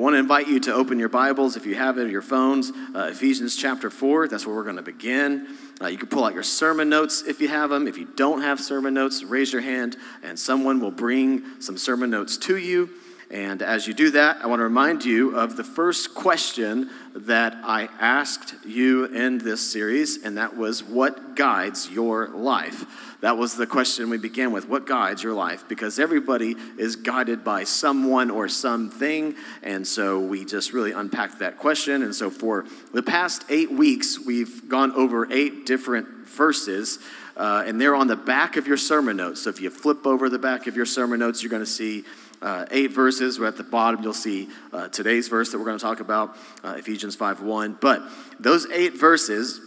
want to invite you to open your Bibles, if you have it, or your phones, uh, Ephesians chapter 4. That's where we're going to begin. Uh, you can pull out your sermon notes if you have them. If you don't have sermon notes, raise your hand, and someone will bring some sermon notes to you. And as you do that, I want to remind you of the first question that I asked you in this series, and that was what guides your life? That was the question we began with. What guides your life? Because everybody is guided by someone or something. And so we just really unpacked that question. And so for the past eight weeks, we've gone over eight different verses. Uh, and they're on the back of your sermon notes. So if you flip over the back of your sermon notes, you're going to see uh, eight verses. We're at the bottom. You'll see uh, today's verse that we're going to talk about, uh, Ephesians 5 1. But those eight verses,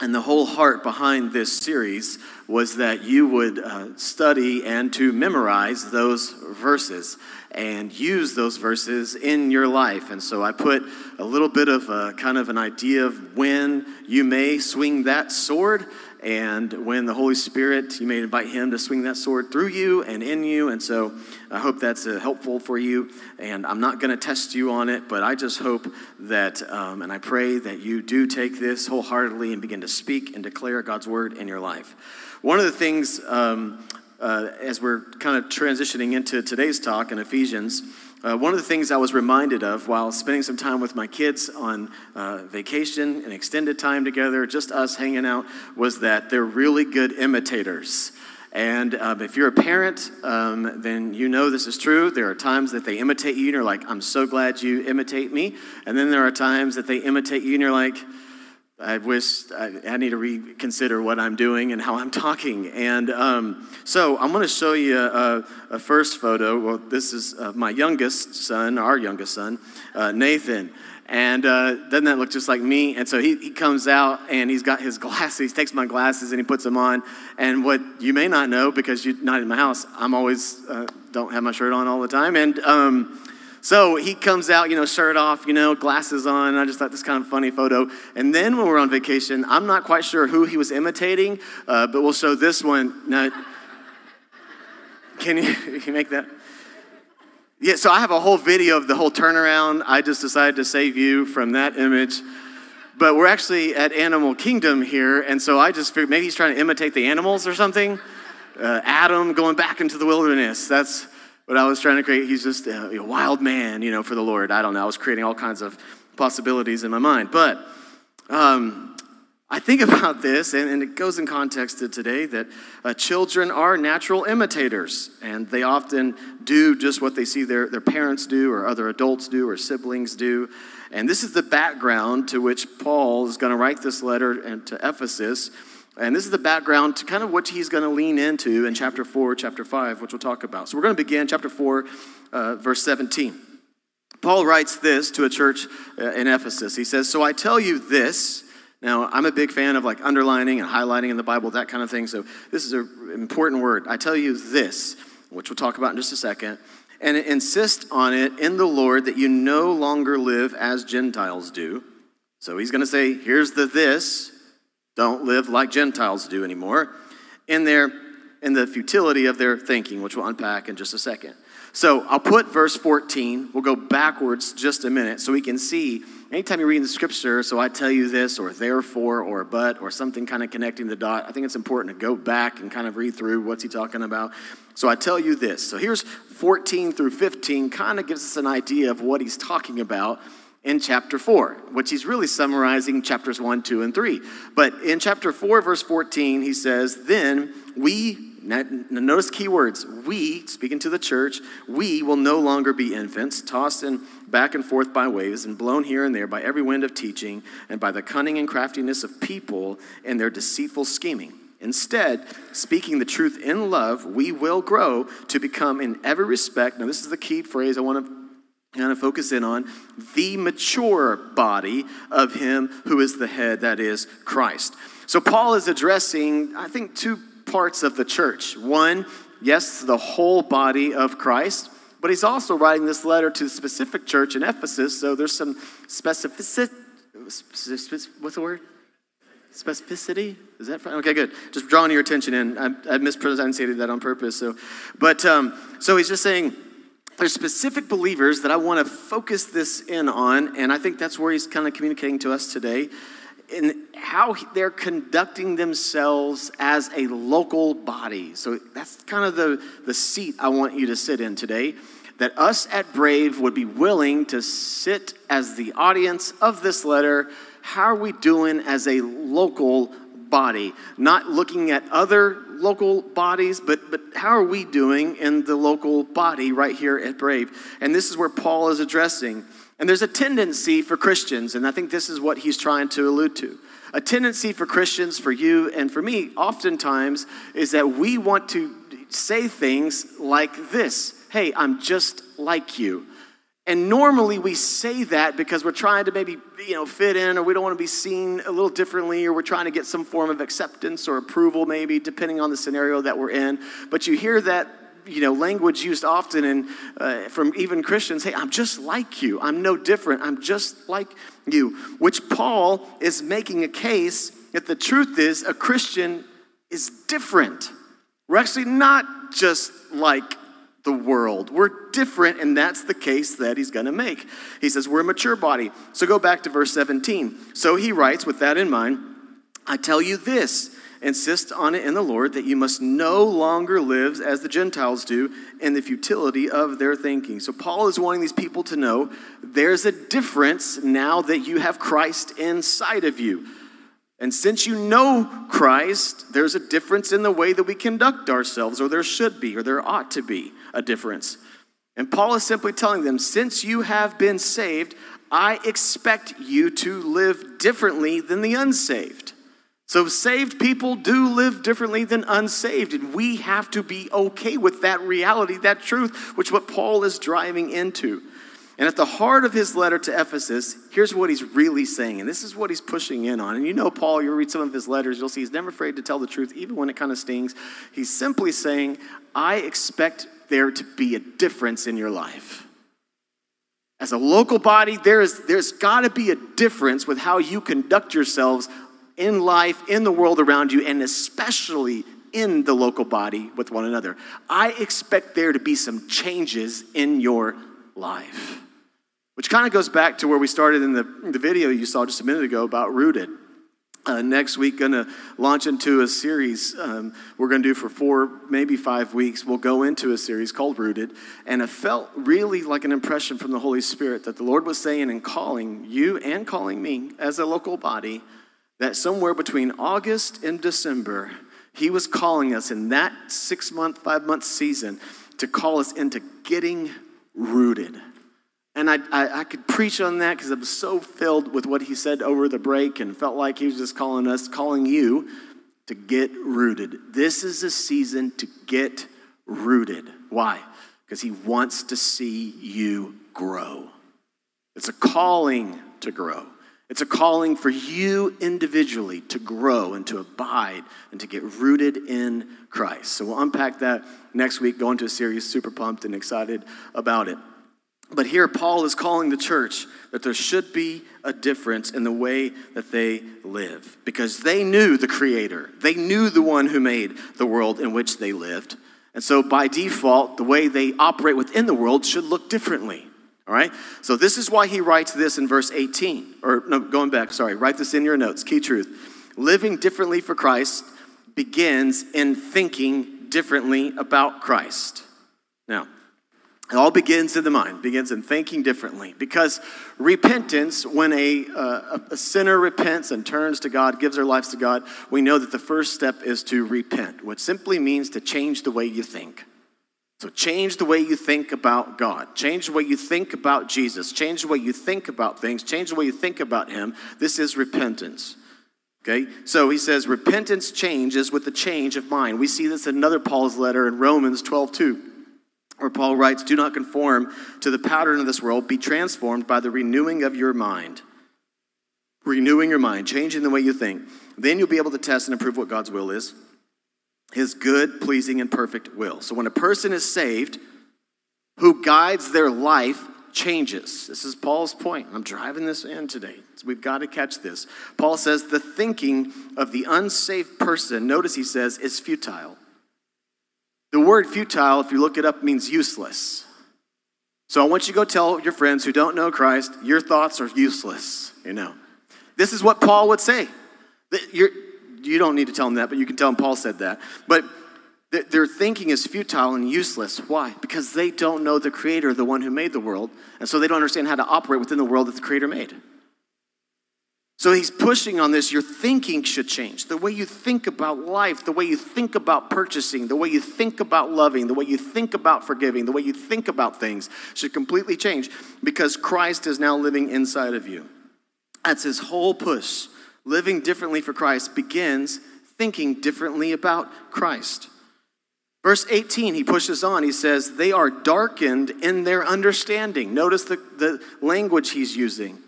and the whole heart behind this series was that you would uh, study and to memorize those verses and use those verses in your life. And so I put a little bit of a, kind of an idea of when you may swing that sword and when the Holy Spirit, you may invite Him to swing that sword through you and in you. And so I hope that's uh, helpful for you. And I'm not going to test you on it, but I just hope that, um, and I pray that you do take this wholeheartedly and begin to speak and declare God's word in your life. One of the things, um, uh, as we're kind of transitioning into today's talk in Ephesians, uh, one of the things I was reminded of while spending some time with my kids on uh, vacation and extended time together, just us hanging out, was that they're really good imitators. And um, if you're a parent, um, then you know this is true. There are times that they imitate you and you're like, I'm so glad you imitate me. And then there are times that they imitate you and you're like, I wish I, I, need to reconsider what I'm doing and how I'm talking. And um, so I'm going to show you a, a, first photo. Well, this is uh, my youngest son, our youngest son, uh, Nathan. And uh, doesn't that look just like me? And so he, he comes out and he's got his glasses. He takes my glasses and he puts them on. And what you may not know, because you're not in my house, I'm always uh, don't have my shirt on all the time. And um, so he comes out, you know, shirt off, you know, glasses on. I just thought this kind of funny photo. And then when we're on vacation, I'm not quite sure who he was imitating, uh, but we'll show this one. Now, can you, can you make that? Yeah, so I have a whole video of the whole turnaround. I just decided to save you from that image. But we're actually at Animal Kingdom here, and so I just figured maybe he's trying to imitate the animals or something. Uh, Adam going back into the wilderness. That's what I was trying to create. He's just a, a wild man, you know, for the Lord. I don't know. I was creating all kinds of possibilities in my mind. But um, I think about this, and, and, it goes in context to today that uh, children are natural imitators, and they often do just what they see their, their parents do, or other adults do, or siblings do. And this is the background to which Paul is going to write this letter and to Ephesus and this is the background to kind of what he's going to lean into in chapter 4, chapter 5, which we'll talk about. So we're going to begin chapter 4, uh, verse 17. Paul writes this to a church uh, in Ephesus. He says, So I tell you this. Now, I'm a big fan of like underlining and highlighting in the Bible, that kind of thing. So this is an important word. I tell you this, which we'll talk about in just a second. And insist on it in the Lord that you no longer live as Gentiles do. So he's going to say, Here's the this don't live like Gentiles do anymore in their in the futility of their thinking, which we'll unpack in just a second. So I'll put verse 14. We'll go backwards just a minute so we can see anytime you're reading the scripture, so I tell you this, or therefore, or but, or something kind of connecting the dot, I think it's important to go back and kind of read through what's he talking about. So I tell you this. So here's 14 through 15, kind of gives us an idea of what he's talking about in chapter 4, which he's really summarizing chapters 1, 2, and 3. But in chapter 4, verse 14, he says, Then we, notice key words, we, speaking to the church, we will no longer be infants, tossed in back and forth by waves and blown here and there by every wind of teaching and by the cunning and craftiness of people and their deceitful scheming. Instead, speaking the truth in love, we will grow to become in every respect. Now, this is the key phrase I want to kind of focus in on the mature body of him who is the head, that is Christ. So Paul is addressing, I think, two parts of the church. One, yes, the whole body of Christ, but he's also writing this letter to the specific church in Ephesus, so there's some specificity. What's the word? Specificity? Is that fine? Okay, good. Just drawing your attention in. I, I mispronunciated that on purpose. So, but um, so he's just saying there's specific believers that I want to focus this in on, and I think that's where he's kind of communicating to us today in how they're conducting themselves as a local body. So that's kind of the, the seat I want you to sit in today. That us at Brave would be willing to sit as the audience of this letter. How are we doing as a local body? Not looking at other local bodies, but, but how are we doing in the local body right here at Brave? And this is where Paul is addressing. And there's a tendency for Christians, and I think this is what he's trying to allude to. A tendency for Christians, for you and for me, oftentimes, is that we want to say things like this Hey, I'm just like you. And normally we say that because we're trying to maybe, you know, fit in or we don't want to be seen a little differently or we're trying to get some form of acceptance or approval maybe depending on the scenario that we're in. But you hear that, you know, language used often and uh, from even Christians, hey, I'm just like you. I'm no different. I'm just like you. Which Paul is making a case that the truth is a Christian is different. We're actually not just like the world. We're different, and that's the case that he's going to make. He says, We're a mature body. So go back to verse 17. So he writes, with that in mind, I tell you this insist on it in the Lord that you must no longer live as the Gentiles do in the futility of their thinking. So Paul is wanting these people to know there's a difference now that you have Christ inside of you. And since you know Christ, there's a difference in the way that we conduct ourselves, or there should be, or there ought to be a difference. And Paul is simply telling them since you have been saved, I expect you to live differently than the unsaved. So, saved people do live differently than unsaved, and we have to be okay with that reality, that truth, which what Paul is driving into. And at the heart of his letter to Ephesus, here's what he's really saying. And this is what he's pushing in on. And you know, Paul, you read some of his letters, you'll see he's never afraid to tell the truth, even when it kind of stings. He's simply saying, I expect there to be a difference in your life. As a local body, there is, there's got to be a difference with how you conduct yourselves in life, in the world around you, and especially in the local body with one another. I expect there to be some changes in your life. Which kind of goes back to where we started in the, the video you saw just a minute ago about rooted. Uh, next week, going to launch into a series um, we're going to do for four, maybe five weeks. We'll go into a series called Rooted. And it felt really like an impression from the Holy Spirit that the Lord was saying and calling you and calling me as a local body that somewhere between August and December, He was calling us in that six month, five month season to call us into getting rooted. And I, I, I, could preach on that because I was so filled with what he said over the break and felt like he was just calling us, calling you to get rooted. This is a season to get rooted. Why? Because he wants to see you grow. It's a calling to grow. It's a calling for you individually to grow and to abide and to get rooted in Christ. So we'll unpack that next week, go into a series, super pumped and excited about it. But here, Paul is calling the church that there should be a difference in the way that they live because they knew the Creator. They knew the one who made the world in which they lived. And so, by default, the way they operate within the world should look differently. All right? So, this is why he writes this in verse 18. Or, no, going back, sorry, write this in your notes. Key truth. Living differently for Christ begins in thinking differently about Christ. It all begins in the mind, begins in thinking differently. Because repentance, when a, uh, a sinner repents and turns to God, gives their lives to God, we know that the first step is to repent, which simply means to change the way you think. So change the way you think about God. Change the way you think about Jesus. Change the way you think about things. Change the way you think about Him. This is repentance. Okay? So he says repentance changes with the change of mind. We see this in another Paul's letter in Romans 12 2 where Paul writes, Do not conform to the pattern of this world, be transformed by the renewing of your mind. Renewing your mind, changing the way you think. Then you'll be able to test and approve what God's will is his good, pleasing, and perfect will. So when a person is saved, who guides their life changes. This is Paul's point. I'm driving this in today. We've got to catch this. Paul says the thinking of the unsaved person, notice he says, is futile. The word futile, if you look it up, means useless. So I want you to go tell your friends who don't know Christ, your thoughts are useless, you know. This is what Paul would say. You're, you don't need to tell them that, but you can tell them Paul said that. But their thinking is futile and useless. Why? Because they don't know the Creator, the one who made the world, and so they don't understand how to operate within the world that the Creator made. So he's pushing on this. Your thinking should change. The way you think about life, the way you think about purchasing, the way you think about loving, the way you think about forgiving, the way you think about things should completely change because Christ is now living inside of you. That's his whole push. Living differently for Christ begins thinking differently about Christ. Verse 18, he pushes on. He says, They are darkened in their understanding. Notice the, the language he's using.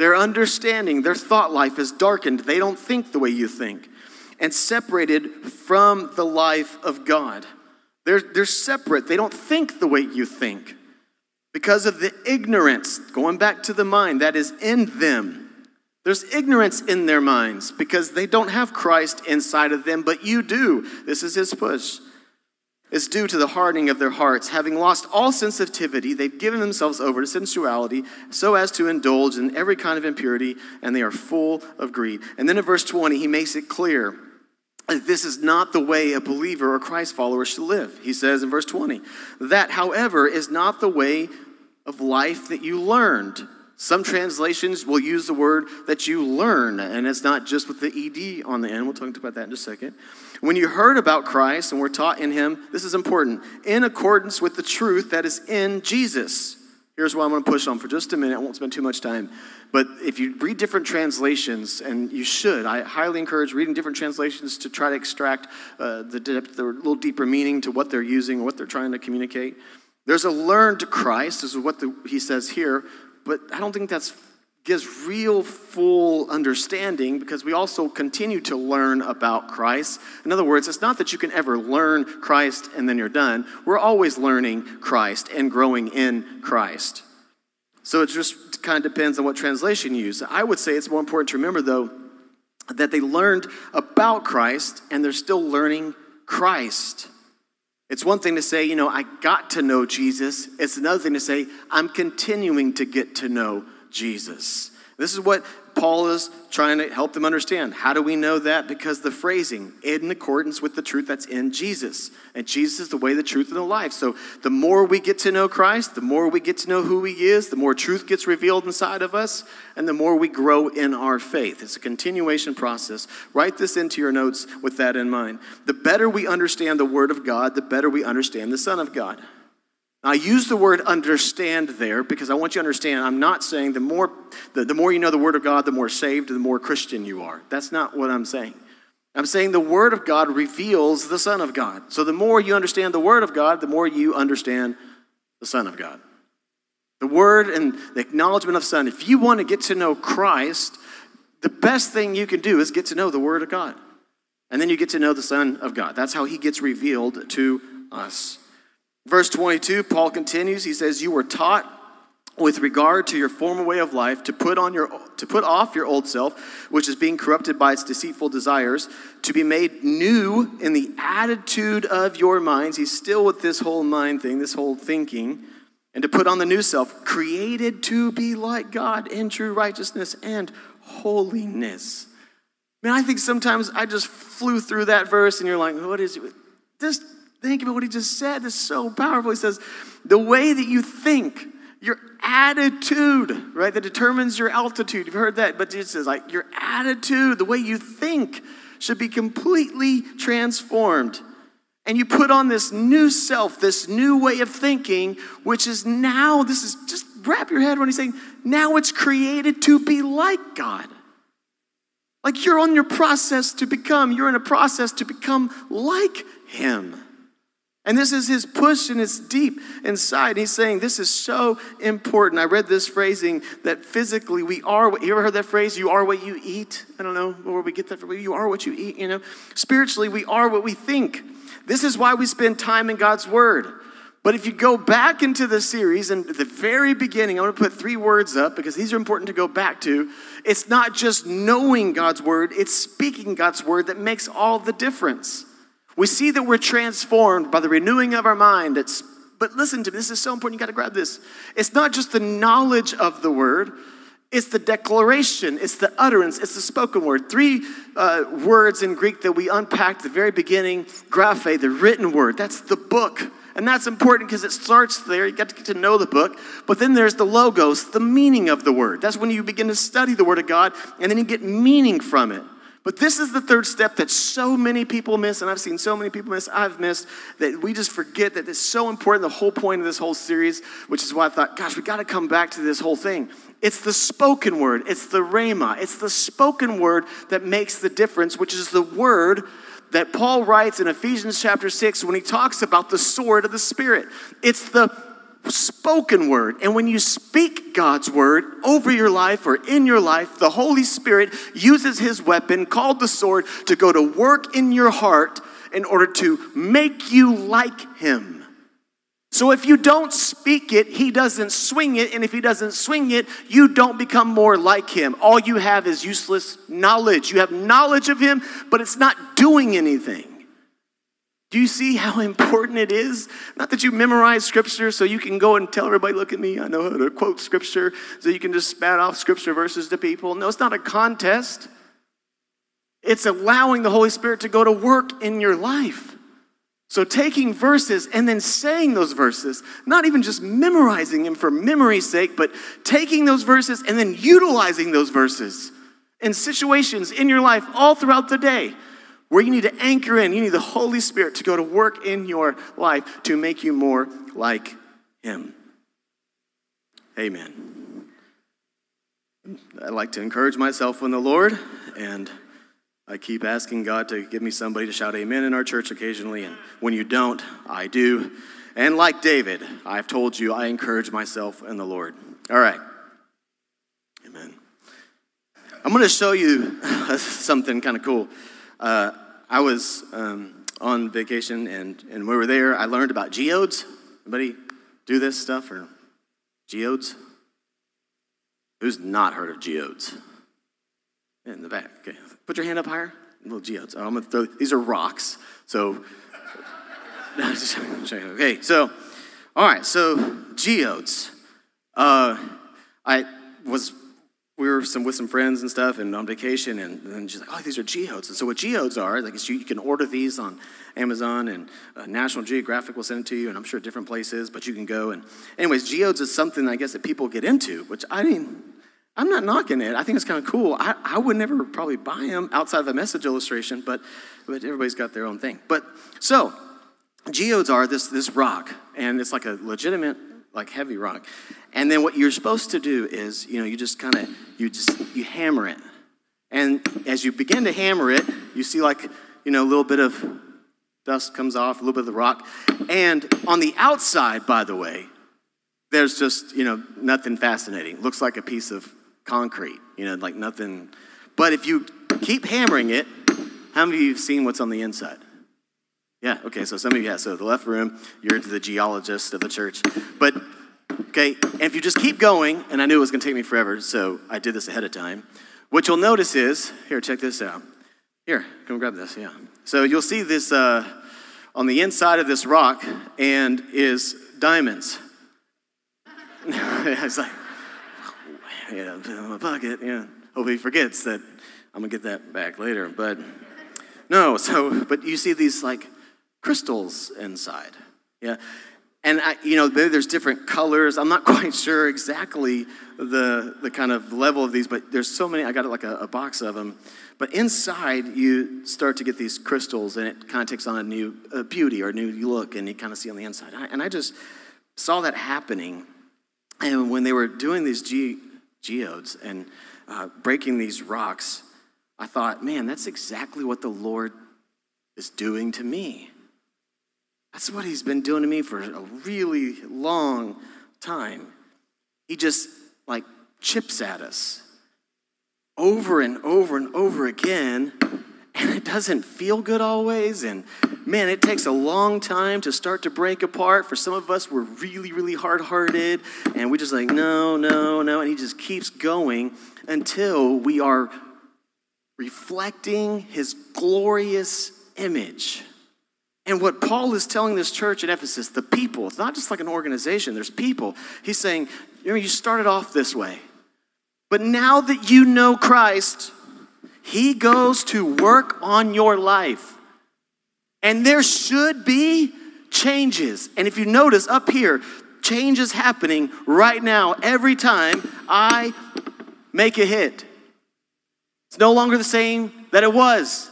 Their understanding, their thought life is darkened. They don't think the way you think. And separated from the life of God. They're, they're separate. They don't think the way you think because of the ignorance, going back to the mind, that is in them. There's ignorance in their minds because they don't have Christ inside of them, but you do. This is his push is due to the hardening of their hearts. Having lost all sensitivity, they've given themselves over to sensuality so as to indulge in every kind of impurity, and they are full of greed. And then in verse 20, he makes it clear that this is not the way a believer or Christ follower should live. He says in verse 20, that, however, is not the way of life that you learned. Some translations will use the word that you learn, and it's not just with the ed on the end. We'll talk about that in a second. When you heard about Christ and were taught in him, this is important, in accordance with the truth that is in Jesus. Here's what I'm going to push on for just a minute. I won't spend too much time. But if you read different translations, and you should, I highly encourage reading different translations to try to extract uh, the, depth, the little deeper meaning to what they're using, what they're trying to communicate. There's a learned Christ, this is what the, he says here, but I don't think that's gives real full understanding because we also continue to learn about Christ. In other words, it's not that you can ever learn Christ and then you're done. We're always learning Christ and growing in Christ. So it just kind of depends on what translation you use. I would say it's more important to remember, though, that they learned about Christ and they're still learning Christ. It's one thing to say, you know, I got to know Jesus. It's another thing to say, I'm continuing to get to know Jesus. This is what Paul is trying to help them understand. How do we know that? Because the phrasing, in accordance with the truth that's in Jesus. And Jesus is the way, the truth, and the life. So the more we get to know Christ, the more we get to know who he is, the more truth gets revealed inside of us, and the more we grow in our faith. It's a continuation process. Write this into your notes with that in mind. The better we understand the Word of God, the better we understand the Son of God. I use the word understand there because I want you to understand I'm not saying the more, the, the more you know the Word of God, the more saved, the more Christian you are. That's not what I'm saying. I'm saying the Word of God reveals the Son of God. So the more you understand the Word of God, the more you understand the Son of God. The Word and the acknowledgement of Son. If you want to get to know Christ, the best thing you can do is get to know the Word of God. And then you get to know the Son of God. That's how He gets revealed to us. Verse 22, Paul continues. He says, You were taught with regard to your former way of life to put on your to put off your old self which is being corrupted by its deceitful desires to be made new in the attitude of your minds he's still with this whole mind thing this whole thinking and to put on the new self created to be like god in true righteousness and holiness I mean, I think sometimes I just flew through that verse and you're like, what is it? This Think about what he just said. It's so powerful. He says, the way that you think, your attitude, right, that determines your altitude. You've heard that, but it says like your attitude, the way you think should be completely transformed. And you put on this new self, this new way of thinking, which is now, this is just wrap your head when he's saying, now it's created to be like God. Like you're on your process to become, you're in a process to become like Him. And this is his push and it's deep inside. He's saying this is so important. I read this phrasing that physically we are what you ever heard that phrase? You are what you eat. I don't know where we get that from. You are what you eat, you know. Spiritually, we are what we think. This is why we spend time in God's word. But if you go back into the series and at the very beginning, I'm going to put three words up because these are important to go back to. It's not just knowing God's word, it's speaking God's word that makes all the difference. We see that we're transformed by the renewing of our mind. It's But listen to me, this is so important. You got to grab this. It's not just the knowledge of the word, it's the declaration, it's the utterance, it's the spoken word. Three uh, words in Greek that we unpacked the very beginning graphe, the written word. That's the book. And that's important because it starts there. You got to get to know the book. But then there's the logos, the meaning of the word. That's when you begin to study the word of God and then you get meaning from it. But this is the third step that so many people miss, and I've seen so many people miss, I've missed, that we just forget that it's so important, the whole point of this whole series, which is why I thought, gosh, we got to come back to this whole thing. It's the spoken word, it's the rhema, it's the spoken word that makes the difference, which is the word that Paul writes in Ephesians chapter 6 when he talks about the sword of the Spirit. It's the spoken word. And when you speak God's word over your life or in your life, the Holy Spirit uses his weapon called the sword to go to work in your heart in order to make you like him. So if you don't speak it, he doesn't swing it. And if he doesn't swing it, you don't become more like him. All you have is useless knowledge. You have knowledge of him, but it's not doing anything. Do you see how important it is? Not that you memorize scripture so you can go and tell everybody, look at me, I know how to quote scripture, so you can just spat off scripture verses to people. No, it's not a contest. It's allowing the Holy Spirit to go to work in your life. So, taking verses and then saying those verses, not even just memorizing them for memory's sake, but taking those verses and then utilizing those verses in situations in your life all throughout the day where you need to anchor in. You need the Holy Spirit to go to work in your life to make you more like Him. Amen. I like to encourage myself in the Lord, and I keep asking God to give me somebody to shout amen in our church occasionally, and when you don't, I do. And like David, I've told you, I encourage myself in the Lord. All right. Amen. I'm going to show you something kind of cool. Uh, I was um, on vacation, and, and we were there. I learned about geodes. Anybody do this stuff or geodes? Who's not heard of geodes? In the back. Okay. Put your hand up higher. Little geodes. Oh, I'm gonna throw. These are rocks. So. okay. So, all right. So geodes. Uh, I was we were some with some friends and stuff and on vacation and, and she's like oh these are geodes. And so what geodes are like you, you can order these on amazon and uh, national geographic will send it to you and i'm sure different places but you can go and anyways geodes is something i guess that people get into which i mean i'm not knocking it. I think it's kind of cool. I, I would never probably buy them outside of a message illustration but, but everybody's got their own thing. But so geodes are this this rock and it's like a legitimate like heavy rock. And then what you're supposed to do is, you know, you just kind of, you just, you hammer it. And as you begin to hammer it, you see like, you know, a little bit of dust comes off, a little bit of the rock. And on the outside, by the way, there's just, you know, nothing fascinating. Looks like a piece of concrete, you know, like nothing. But if you keep hammering it, how many of you have seen what's on the inside? Yeah, okay, so some of you, yeah, so the left room, you're the geologist of the church. But, okay, and if you just keep going, and I knew it was gonna take me forever, so I did this ahead of time. What you'll notice is, here, check this out. Here, come grab this, yeah. So you'll see this uh, on the inside of this rock, and is diamonds. it's like, yeah, in my pocket, yeah. Hope he forgets that I'm gonna get that back later, but no, so, but you see these like crystals inside. Yeah. And I, you know, maybe there's different colors. I'm not quite sure exactly the, the kind of level of these, but there's so many. I got like a, a box of them. But inside, you start to get these crystals, and it kind of takes on a new beauty or a new look, and you kind of see on the inside. And I, and I just saw that happening. And when they were doing these ge- geodes and uh, breaking these rocks, I thought, man, that's exactly what the Lord is doing to me. That's what he's been doing to me for a really long time. He just like chips at us over and over and over again, and it doesn't feel good always. And man, it takes a long time to start to break apart. For some of us, we're really, really hard hearted, and we're just like, no, no, no. And he just keeps going until we are reflecting his glorious image. And what Paul is telling this church at Ephesus, the people, it's not just like an organization, there's people. He's saying, you know, you started off this way. But now that you know Christ, he goes to work on your life. And there should be changes. And if you notice up here, change is happening right now every time I make a hit. It's no longer the same that it was.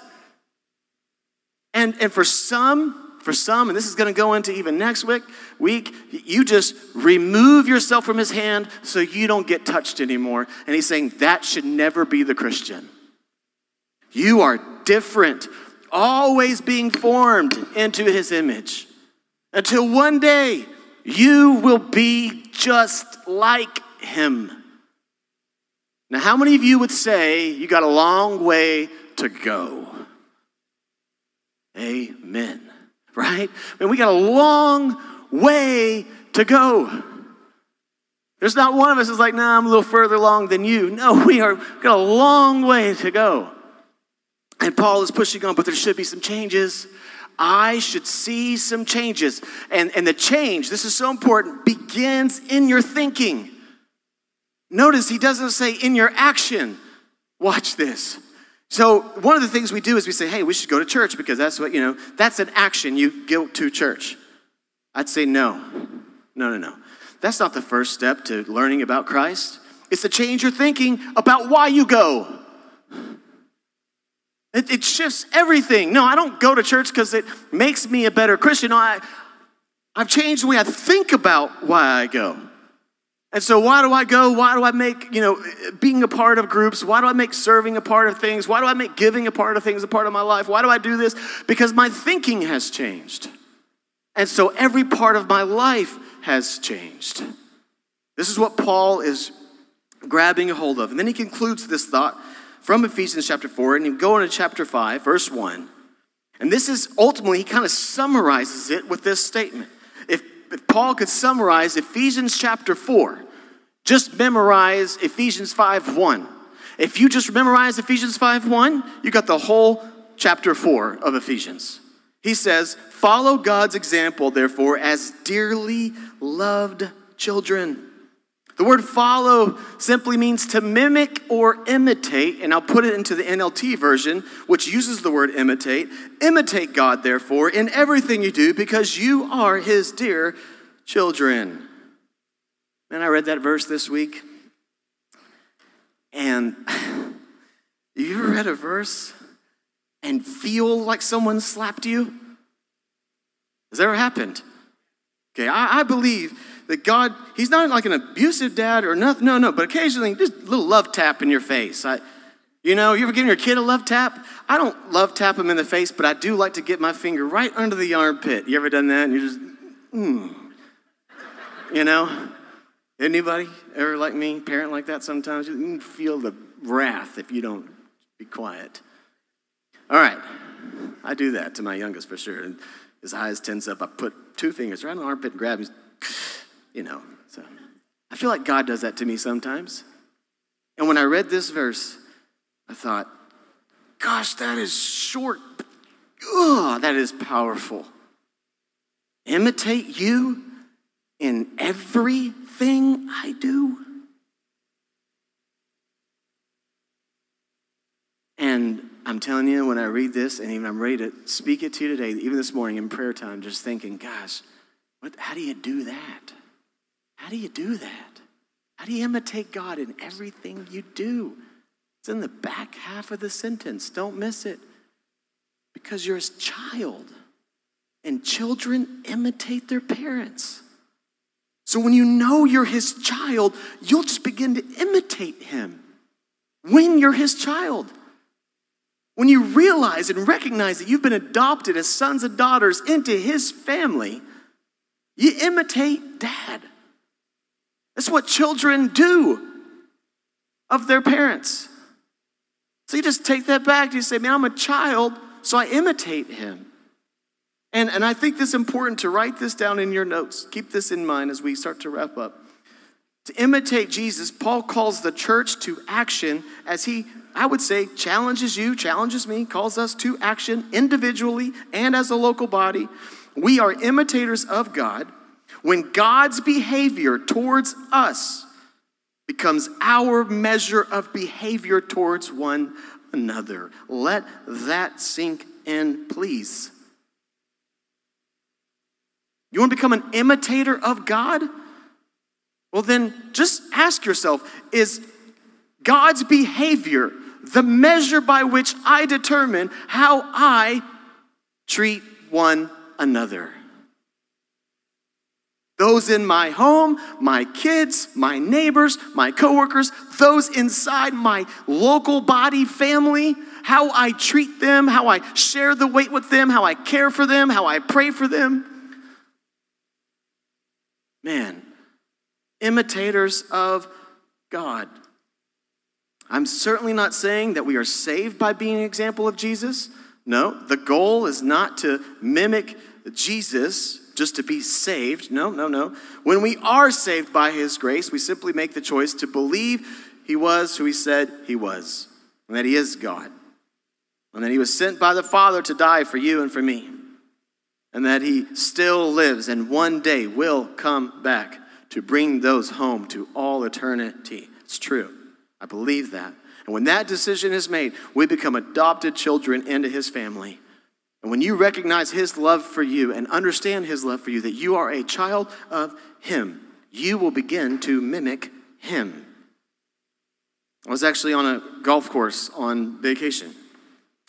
And, and for some, for some, and this is going to go into even next week, week, you just remove yourself from his hand so you don't get touched anymore. And he's saying that should never be the Christian. You are different, always being formed into his image until one day you will be just like him. Now, how many of you would say you got a long way to go? Amen. Right? Mean, we got a long way to go. There's not one of us is like, nah, I'm a little further along than you. No, we are got a long way to go. And Paul is pushing on, but there should be some changes. I should see some changes. And, and the change, this is so important, begins in your thinking. Notice he doesn't say in your action. Watch this. So, one of the things we do is we say, hey, we should go to church because that's what, you know, that's an action. You go to church. I'd say no. No, no, no. That's not the first step to learning about Christ. It's to change your thinking about why you go. It, it shifts everything. No, I don't go to church because it makes me a better Christian. No, I, I've changed the way I think about why I go. And so, why do I go? Why do I make, you know, being a part of groups? Why do I make serving a part of things? Why do I make giving a part of things a part of my life? Why do I do this? Because my thinking has changed. And so, every part of my life has changed. This is what Paul is grabbing a hold of. And then he concludes this thought from Ephesians chapter 4, and you go into chapter 5, verse 1. And this is ultimately, he kind of summarizes it with this statement. If, Paul could summarize Ephesians chapter 4, just memorize Ephesians 5 1. If you just memorize Ephesians 5 1, you got the whole chapter 4 of Ephesians. He says, Follow God's example, therefore, as dearly loved children the word follow simply means to mimic or imitate, and I'll put it into the NLT version, which uses the word imitate. Imitate God, therefore, in everything you do, because you are his dear children. And I read that verse this week, and you ever read a verse and feel like someone slapped you? Has that ever happened? Okay, I, I believe that God, He's not like an abusive dad or nothing. No, no, but occasionally just a little love tap in your face. I, you know, you ever given your kid a love tap? I don't love tap them in the face, but I do like to get my finger right under the armpit. You ever done that? And you just, hmm. You know? Anybody ever like me, parent like that sometimes? You feel the wrath if you don't be quiet. All right. I do that to my youngest for sure. And his eyes tense up. I put two fingers right on the armpit and grab him you know. So I feel like God does that to me sometimes. And when I read this verse, I thought, gosh, that is short. Ugh, that is powerful. Imitate you in everything I do. And I'm telling you, when I read this, and even I'm ready to speak it to you today, even this morning in prayer time, just thinking, gosh, what, how do you do that? How do you do that? How do you imitate God in everything you do? It's in the back half of the sentence. Don't miss it. Because you're his child, and children imitate their parents. So when you know you're his child, you'll just begin to imitate him when you're his child. When you realize and recognize that you've been adopted as sons and daughters into his family, you imitate dad. That's what children do of their parents. So you just take that back. You say, man, I'm a child, so I imitate him. And, and I think this is important to write this down in your notes. Keep this in mind as we start to wrap up. To imitate Jesus, Paul calls the church to action as he I would say, challenges you, challenges me, calls us to action individually and as a local body. We are imitators of God when God's behavior towards us becomes our measure of behavior towards one another. Let that sink in, please. You want to become an imitator of God? Well, then just ask yourself is God's behavior the measure by which I determine how I treat one another? Those in my home, my kids, my neighbors, my coworkers, those inside my local body family, how I treat them, how I share the weight with them, how I care for them, how I pray for them. Man, imitators of God. I'm certainly not saying that we are saved by being an example of Jesus. No, the goal is not to mimic Jesus just to be saved. No, no, no. When we are saved by his grace, we simply make the choice to believe he was who he said he was, and that he is God, and that he was sent by the Father to die for you and for me, and that he still lives and one day will come back to bring those home to all eternity. It's true. I believe that. And when that decision is made, we become adopted children into his family. And when you recognize his love for you and understand his love for you, that you are a child of him, you will begin to mimic him. I was actually on a golf course on vacation,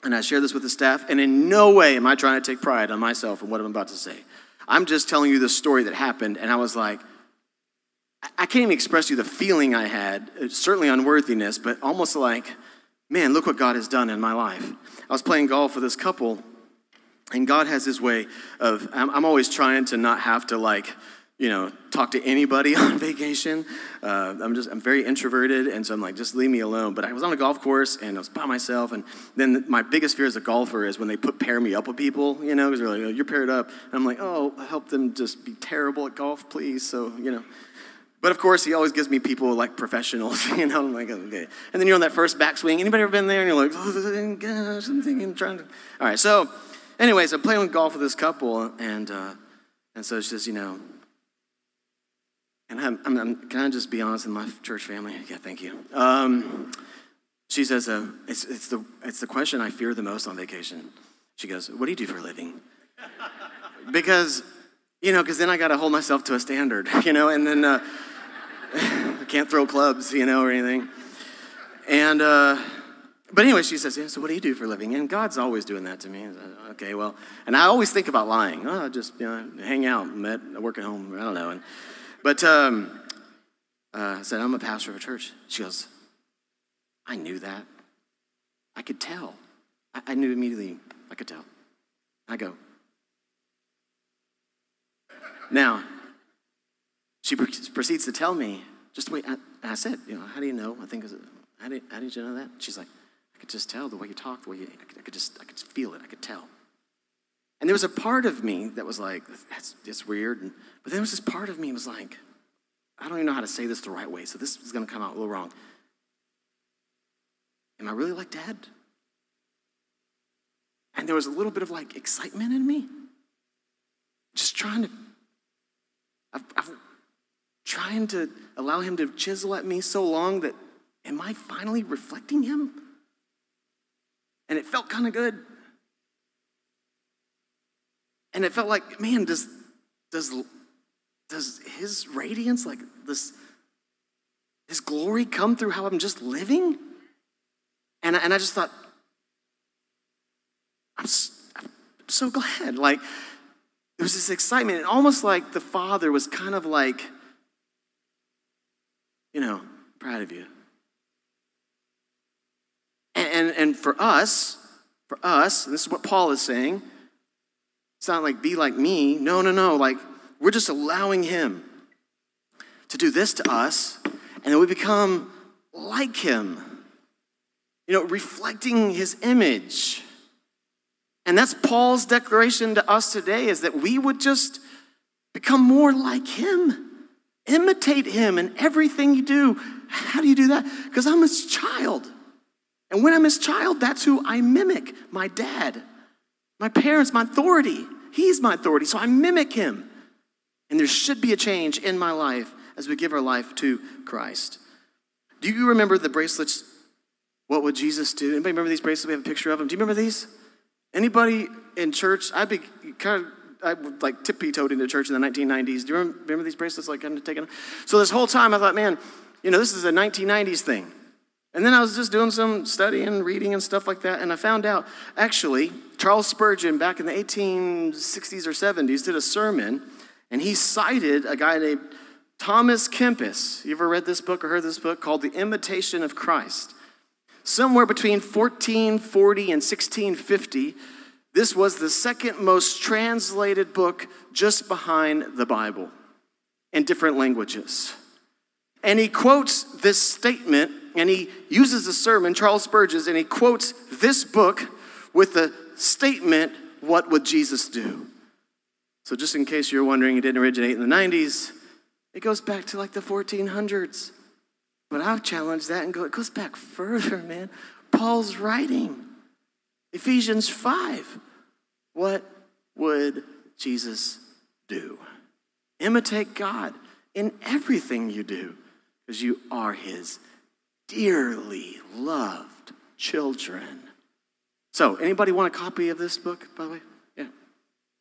and I shared this with the staff, and in no way am I trying to take pride on myself and what I'm about to say. I'm just telling you the story that happened, and I was like, I can't even express to you the feeling I had, uh, certainly unworthiness, but almost like, man, look what God has done in my life. I was playing golf with this couple, and God has his way of, I'm, I'm always trying to not have to like, you know, talk to anybody on vacation. Uh, I'm just, I'm very introverted, and so I'm like, just leave me alone. But I was on a golf course, and I was by myself, and then my biggest fear as a golfer is when they put pair me up with people, you know, because they're like, oh, you're paired up. And I'm like, oh, help them just be terrible at golf, please. So, you know. But of course, he always gives me people like professionals, you know. I'm like, okay. And then you're on that first backswing. Anybody ever been there? And you're like, oh, gosh, I'm thinking, trying to. All right, so anyways, I'm playing golf with this couple, and uh, and so she says, you know, and I'm, I'm, I'm, can I just be honest with my church family? Yeah, thank you. Um, she says, uh, it's, it's, the, it's the question I fear the most on vacation. She goes, What do you do for a living? because, you know, because then I got to hold myself to a standard, you know, and then uh, I can't throw clubs, you know, or anything. And, uh, but anyway, she says, yeah, so what do you do for a living? And God's always doing that to me. okay, well, and I always think about lying. Oh, just, you know, hang out, met, work at home, I don't know. And, but um, uh, I said, I'm a pastor of a church. She goes, I knew that. I could tell. I, I knew immediately, I could tell. I go, now, she proceeds to tell me, just wait. I, I said, you know, how do you know? I think, how did, how did you know that? She's like, I could just tell the way you talk, the way you, I could, I could just, I could feel it, I could tell. And there was a part of me that was like, that's, that's weird. And, but then there was this part of me was like, I don't even know how to say this the right way, so this is going to come out a little wrong. Am I really like dad? And there was a little bit of like excitement in me. Just trying to, I've, I've trying to allow him to chisel at me so long that am I finally reflecting him? And it felt kind of good. And it felt like, man, does does does his radiance, like this, his glory come through how I'm just living? And, and I just thought, I'm, I'm so glad. Like, there was this excitement, and almost like the father was kind of like, you know, proud of you. And, and, and for us, for us, this is what Paul is saying. It's not like be like me. No, no, no. Like we're just allowing him to do this to us, and then we become like him. You know, reflecting his image. And that's Paul's declaration to us today is that we would just become more like him. Imitate him in everything you do. How do you do that? Because I'm his child. And when I'm his child, that's who I mimic my dad, my parents, my authority. He's my authority, so I mimic him. And there should be a change in my life as we give our life to Christ. Do you remember the bracelets? What would Jesus do? Anybody remember these bracelets? We have a picture of them. Do you remember these? Anybody in church? I'd be kind of I like tippy-toed into church in the 1990s. Do you remember, these bracelets? Like kind of taking. So this whole time, I thought, man, you know, this is a 1990s thing. And then I was just doing some studying, reading, and stuff like that, and I found out actually Charles Spurgeon back in the 1860s or 70s did a sermon, and he cited a guy named Thomas Kempis. You ever read this book or heard this book called The Imitation of Christ? Somewhere between 1440 and 1650, this was the second most translated book just behind the Bible in different languages. And he quotes this statement and he uses a sermon, Charles Spurgeon, and he quotes this book with the statement, What would Jesus do? So, just in case you're wondering, it didn't originate in the 90s, it goes back to like the 1400s. But I've challenged that and go, it goes back further, man. Paul's writing. Ephesians 5. What would Jesus do? Imitate God in everything you do because you are his dearly loved children. So, anybody want a copy of this book, by the way? Yeah.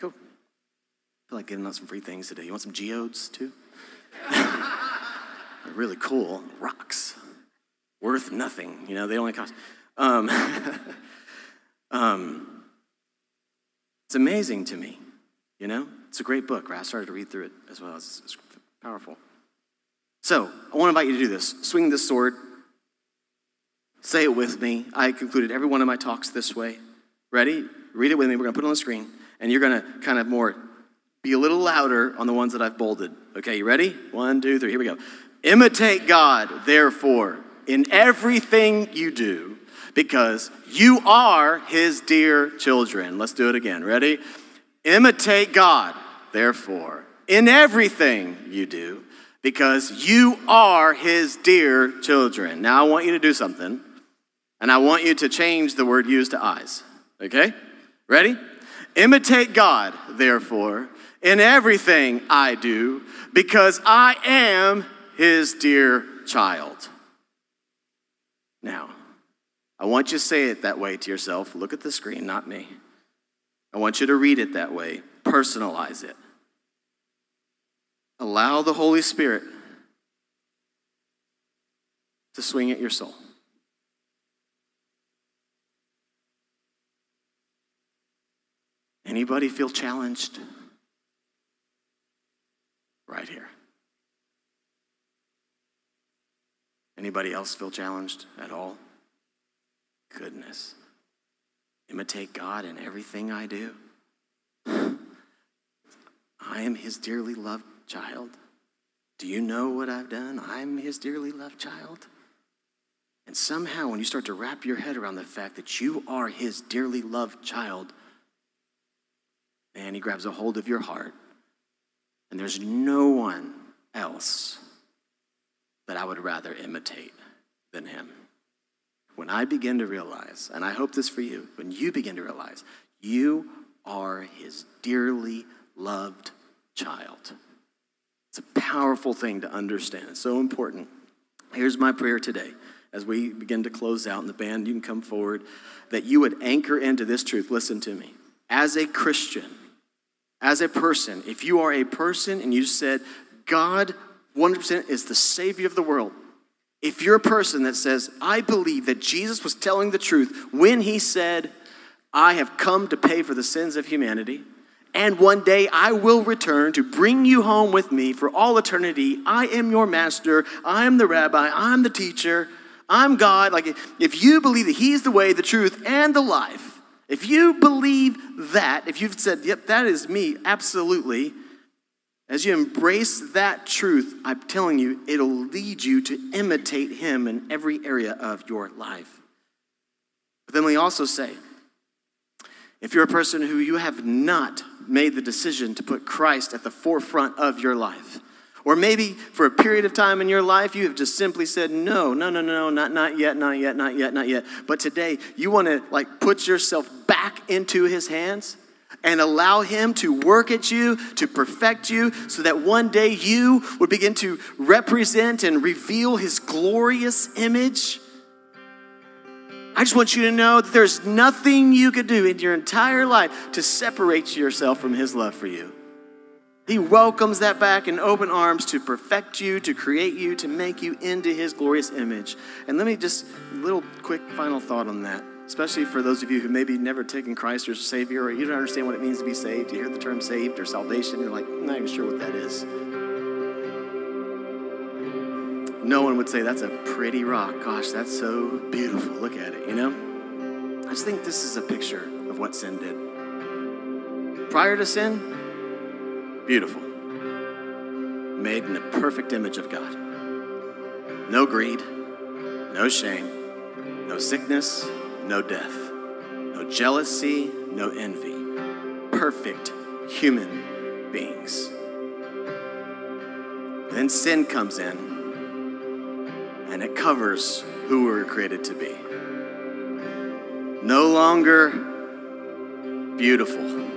Cool. I feel like getting out some free things today. You want some geodes too? They're really cool. Rocks. Worth nothing. You know, they only cost. Um, um, it's amazing to me, you know? It's a great book, right? I started to read through it as well. It's, it's powerful. So, I want to invite you to do this. Swing this sword. Say it with me. I concluded every one of my talks this way. Ready? Read it with me. We're going to put it on the screen. And you're going to kind of more be a little louder on the ones that I've bolded. Okay, you ready? One, two, three. Here we go. Imitate God, therefore, in everything you do, because you are his dear children. Let's do it again. Ready? Imitate God, therefore, in everything you do, because you are his dear children. Now, I want you to do something, and I want you to change the word used to eyes. Okay? Ready? Imitate God, therefore, in everything I do, because I am his dear child. Now, I want you to say it that way to yourself. Look at the screen, not me. I want you to read it that way, personalize it. Allow the Holy Spirit to swing at your soul. Anybody feel challenged? Right here. Anybody else feel challenged at all? Goodness. Imitate God in everything I do. I am his dearly loved child. Do you know what I've done? I'm his dearly loved child. And somehow, when you start to wrap your head around the fact that you are his dearly loved child, man, he grabs a hold of your heart. And there's no one else that I would rather imitate than him. When I begin to realize, and I hope this for you, when you begin to realize you are his dearly loved child. It's a powerful thing to understand. It's so important. Here's my prayer today as we begin to close out, and the band, you can come forward, that you would anchor into this truth. Listen to me. As a Christian, as a person, if you are a person and you said, God 100% is the Savior of the world, if you're a person that says, I believe that Jesus was telling the truth when he said, I have come to pay for the sins of humanity, and one day I will return to bring you home with me for all eternity. I am your master. I am the rabbi. I'm the teacher. I'm God. Like, if you believe that He's the way, the truth, and the life, if you believe that, if you've said, yep, that is me, absolutely, as you embrace that truth, I'm telling you, it'll lead you to imitate Him in every area of your life. But then we also say, if you're a person who you have not made the decision to put Christ at the forefront of your life, Or maybe for a period of time in your life, you have just simply said, no, no, no, no, not, not yet, not yet, not yet, not yet. But today, you want to like put yourself back into his hands and allow him to work at you, to perfect you, so that one day you would begin to represent and reveal his glorious image. I just want you to know that there's nothing you could do in your entire life to separate yourself from his love for you. He welcomes that back in open arms to perfect you, to create you, to make you into his glorious image. And let me just, little quick final thought on that, especially for those of you who maybe never taken Christ as a Savior or you don't understand what it means to be saved. You hear the term saved or salvation, you're like, I'm not even sure what that is. No one would say, that's a pretty rock. Gosh, that's so beautiful. Look at it, you know? I just think this is a picture of what sin did. Prior to sin, Beautiful. Made in the perfect image of God. No greed, no shame, no sickness, no death, no jealousy, no envy. Perfect human beings. Then sin comes in and it covers who we were created to be. No longer beautiful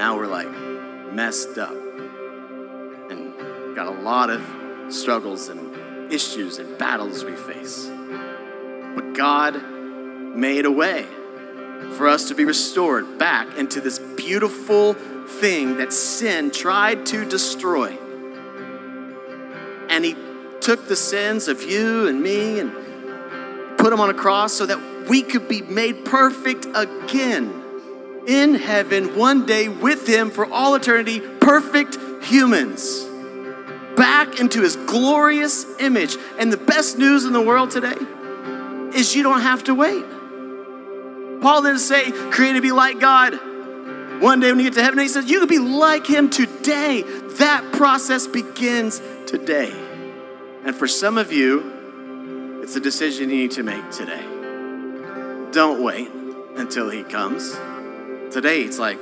now we're like messed up and got a lot of struggles and issues and battles we face. But God made a way for us to be restored back into this beautiful thing that sin tried to destroy. And He took the sins of you and me and put them on a cross so that we could be made perfect again in heaven one day with Him for all eternity, perfect humans, back into His glorious image. And the best news in the world today is you don't have to wait. Paul didn't say, create to be like God. One day when you get to heaven, he says, you can be like Him today. That process begins today. And for some of you, it's a decision you need to make today. Don't wait until He comes. Today, it's like,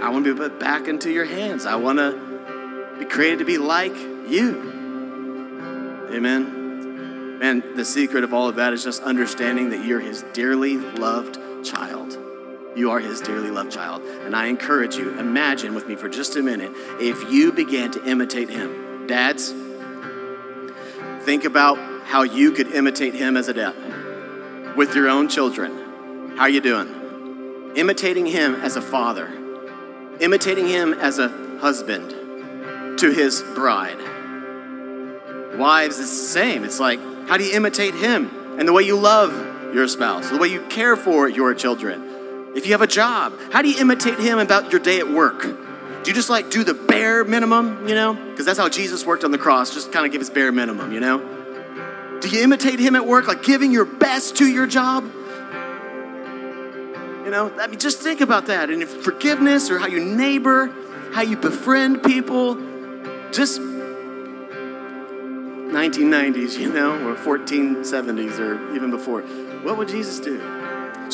I want to be put back into your hands. I want to be created to be like you. Amen. And the secret of all of that is just understanding that you're his dearly loved child. You are his dearly loved child. And I encourage you, imagine with me for just a minute if you began to imitate him. Dads, think about how you could imitate him as a dad with your own children. How are you doing? Imitating him as a father, imitating him as a husband to his bride. Wives, it's the same. It's like, how do you imitate him and the way you love your spouse, the way you care for your children? If you have a job, how do you imitate him about your day at work? Do you just like do the bare minimum, you know? Because that's how Jesus worked on the cross, just kind of give his bare minimum, you know? Do you imitate him at work, like giving your best to your job? You know, I mean, just think about that. And forgiveness or how you neighbor, how you befriend people, just 1990s, you know, or 1470s or even before. What would Jesus do?